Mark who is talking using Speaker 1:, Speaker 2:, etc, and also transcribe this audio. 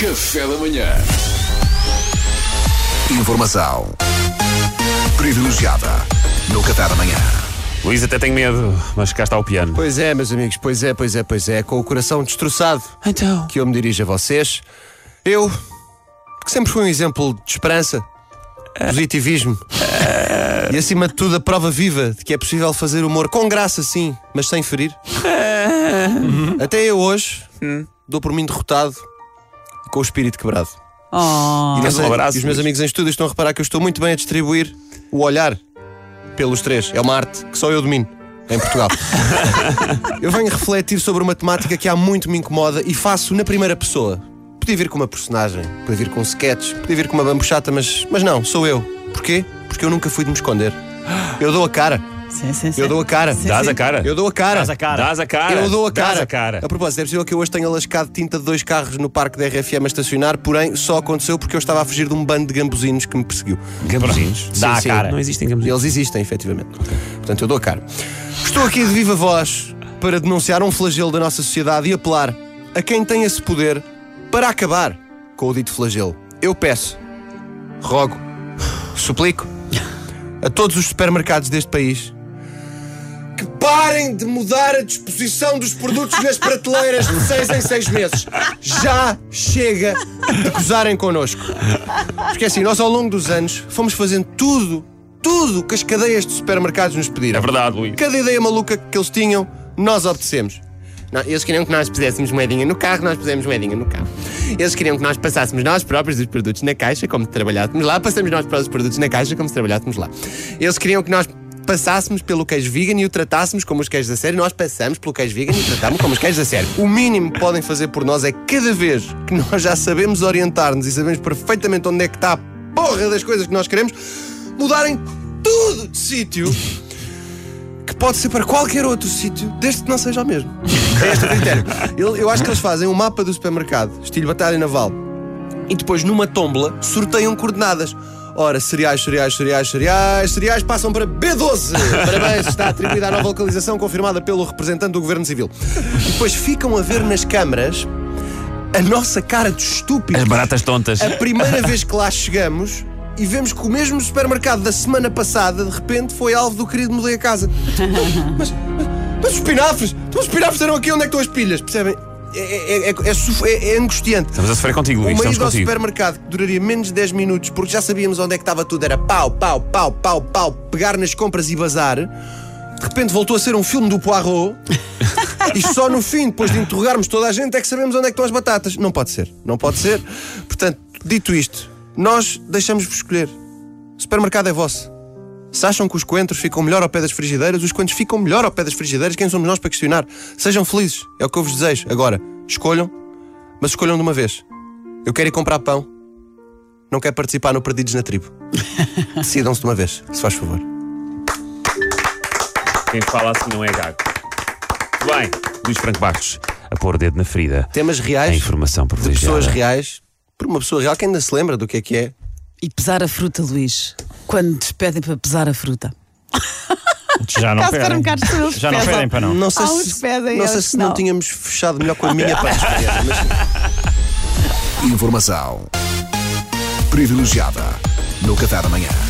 Speaker 1: Café da manhã.
Speaker 2: Informação privilegiada no Café da Manhã.
Speaker 3: Luís, até tenho medo, mas cá está o piano.
Speaker 4: Pois é, meus amigos, pois é, pois é, pois é, com o coração destroçado
Speaker 3: Então.
Speaker 4: que eu me dirijo a vocês. Eu, que sempre fui um exemplo de esperança, positivismo e, acima de tudo, a prova viva de que é possível fazer humor com graça, sim, mas sem ferir. Até eu hoje dou por mim derrotado com o espírito quebrado.
Speaker 5: Oh.
Speaker 4: E, não sei-
Speaker 3: um abraço,
Speaker 4: e os meus amigos em estúdio estão a reparar que eu estou muito bem a distribuir o olhar pelos três. É uma arte que só eu domino em Portugal. eu venho refletir sobre uma temática que há muito me incomoda e faço na primeira pessoa. Podia vir com uma personagem, podia vir com um sketch, podia vir com uma bambuchata, mas, mas não, sou eu. Porquê? Porque eu nunca fui de me esconder. Eu dou a cara.
Speaker 5: Sim, sim, sim.
Speaker 4: Eu dou a cara.
Speaker 5: Sim,
Speaker 3: Dás
Speaker 5: sim.
Speaker 3: a cara.
Speaker 4: Eu dou a cara.
Speaker 3: Dás a cara. Dás a cara.
Speaker 4: Eu dou a cara.
Speaker 3: Dás a cara.
Speaker 4: A propósito, é possível que eu hoje tenha lascado tinta de dois carros no parque da RFM a estacionar, porém só aconteceu porque eu estava a fugir de um bando de gambuzinos que me perseguiu.
Speaker 3: Gambuzinhos.
Speaker 4: Dá a cara.
Speaker 3: Não existem gambuzinhos.
Speaker 4: Eles existem, efetivamente. Portanto, eu dou a cara. Estou aqui de viva voz para denunciar um flagelo da nossa sociedade e apelar a quem tem esse poder para acabar com o dito flagelo. Eu peço, rogo, suplico a todos os supermercados deste país parem de mudar a disposição dos produtos nas prateleiras de seis em seis meses. Já chega de gozarem connosco. Porque assim, nós ao longo dos anos fomos fazendo tudo, tudo que as cadeias de supermercados nos pediram.
Speaker 3: É verdade, Luís.
Speaker 4: Cada ideia maluca que eles tinham, nós obedecemos. Não, eles queriam que nós puséssemos moedinha no carro, nós pusemos moedinha no carro. Eles queriam que nós passássemos nós próprios os produtos na caixa, como se trabalhássemos lá, passamos nós próprios os produtos na caixa, como se trabalhássemos lá. Eles queriam que nós passássemos pelo queijo vegan e o tratássemos como os queijos a sério, nós passamos pelo queijo vegan e tratámos como os queijos a sério. O mínimo que podem fazer por nós é cada vez que nós já sabemos orientar-nos e sabemos perfeitamente onde é que está a porra das coisas que nós queremos, mudarem tudo de sítio que pode ser para qualquer outro sítio, desde que não seja o mesmo. É este o critério. Eu, eu acho que eles fazem um mapa do supermercado, estilo batalha naval, e depois numa tombola sorteiam coordenadas. Ora, cereais, cereais, cereais, cereais, cereais passam para B12. Parabéns, está atribuída a nova localização confirmada pelo representante do Governo Civil. E depois ficam a ver nas câmaras a nossa cara de estúpido.
Speaker 3: As baratas tontas.
Speaker 4: A primeira vez que lá chegamos e vemos que o mesmo supermercado da semana passada de repente foi alvo do querido mudei a casa. mas, mas, mas os espinafres, os espinafres eram aqui onde é que estão as pilhas, percebem? É, é, é, é é- é angustiante.
Speaker 3: Estamos a sofrer contigo, Luís.
Speaker 4: Uma ida ao
Speaker 3: contigo.
Speaker 4: supermercado que duraria menos de 10 minutos porque já sabíamos onde é que estava tudo, era pau, pau, pau, pau, pau, pegar nas compras e bazar. De repente voltou a ser um filme do Poirot e só no fim, depois de interrogarmos toda a gente, é que sabemos onde é que estão as batatas. Não pode ser, não pode ser. Portanto, dito isto, nós deixamos-vos escolher. O supermercado é vosso. Se acham que os coentros ficam melhor ao pé das frigideiras, os coentros ficam melhor ao pé das frigideiras. Quem somos nós para questionar? Sejam felizes, é o que eu vos desejo. Agora, escolham, mas escolham de uma vez. Eu quero ir comprar pão. Não quero participar no Perdidos na Tribo. Decidam-se de uma vez, se faz favor.
Speaker 3: Quem fala assim não é gago. Bem. Luís Franco Bastos, a pôr o dedo na ferida.
Speaker 4: Temas
Speaker 3: A
Speaker 4: reais
Speaker 3: informação
Speaker 4: de
Speaker 3: privilegiada.
Speaker 4: pessoas reais, por uma pessoa real que ainda se lembra do que é que é.
Speaker 5: E pesar a fruta, Luís. Quando te pedem para pesar a fruta.
Speaker 6: Já não pedem. Já não pedem para não.
Speaker 4: Não sei se,
Speaker 5: pedem,
Speaker 4: não, sei se não
Speaker 5: não.
Speaker 4: tínhamos fechado melhor com a minha para responder, mas
Speaker 2: Informação privilegiada no Café da Manhã.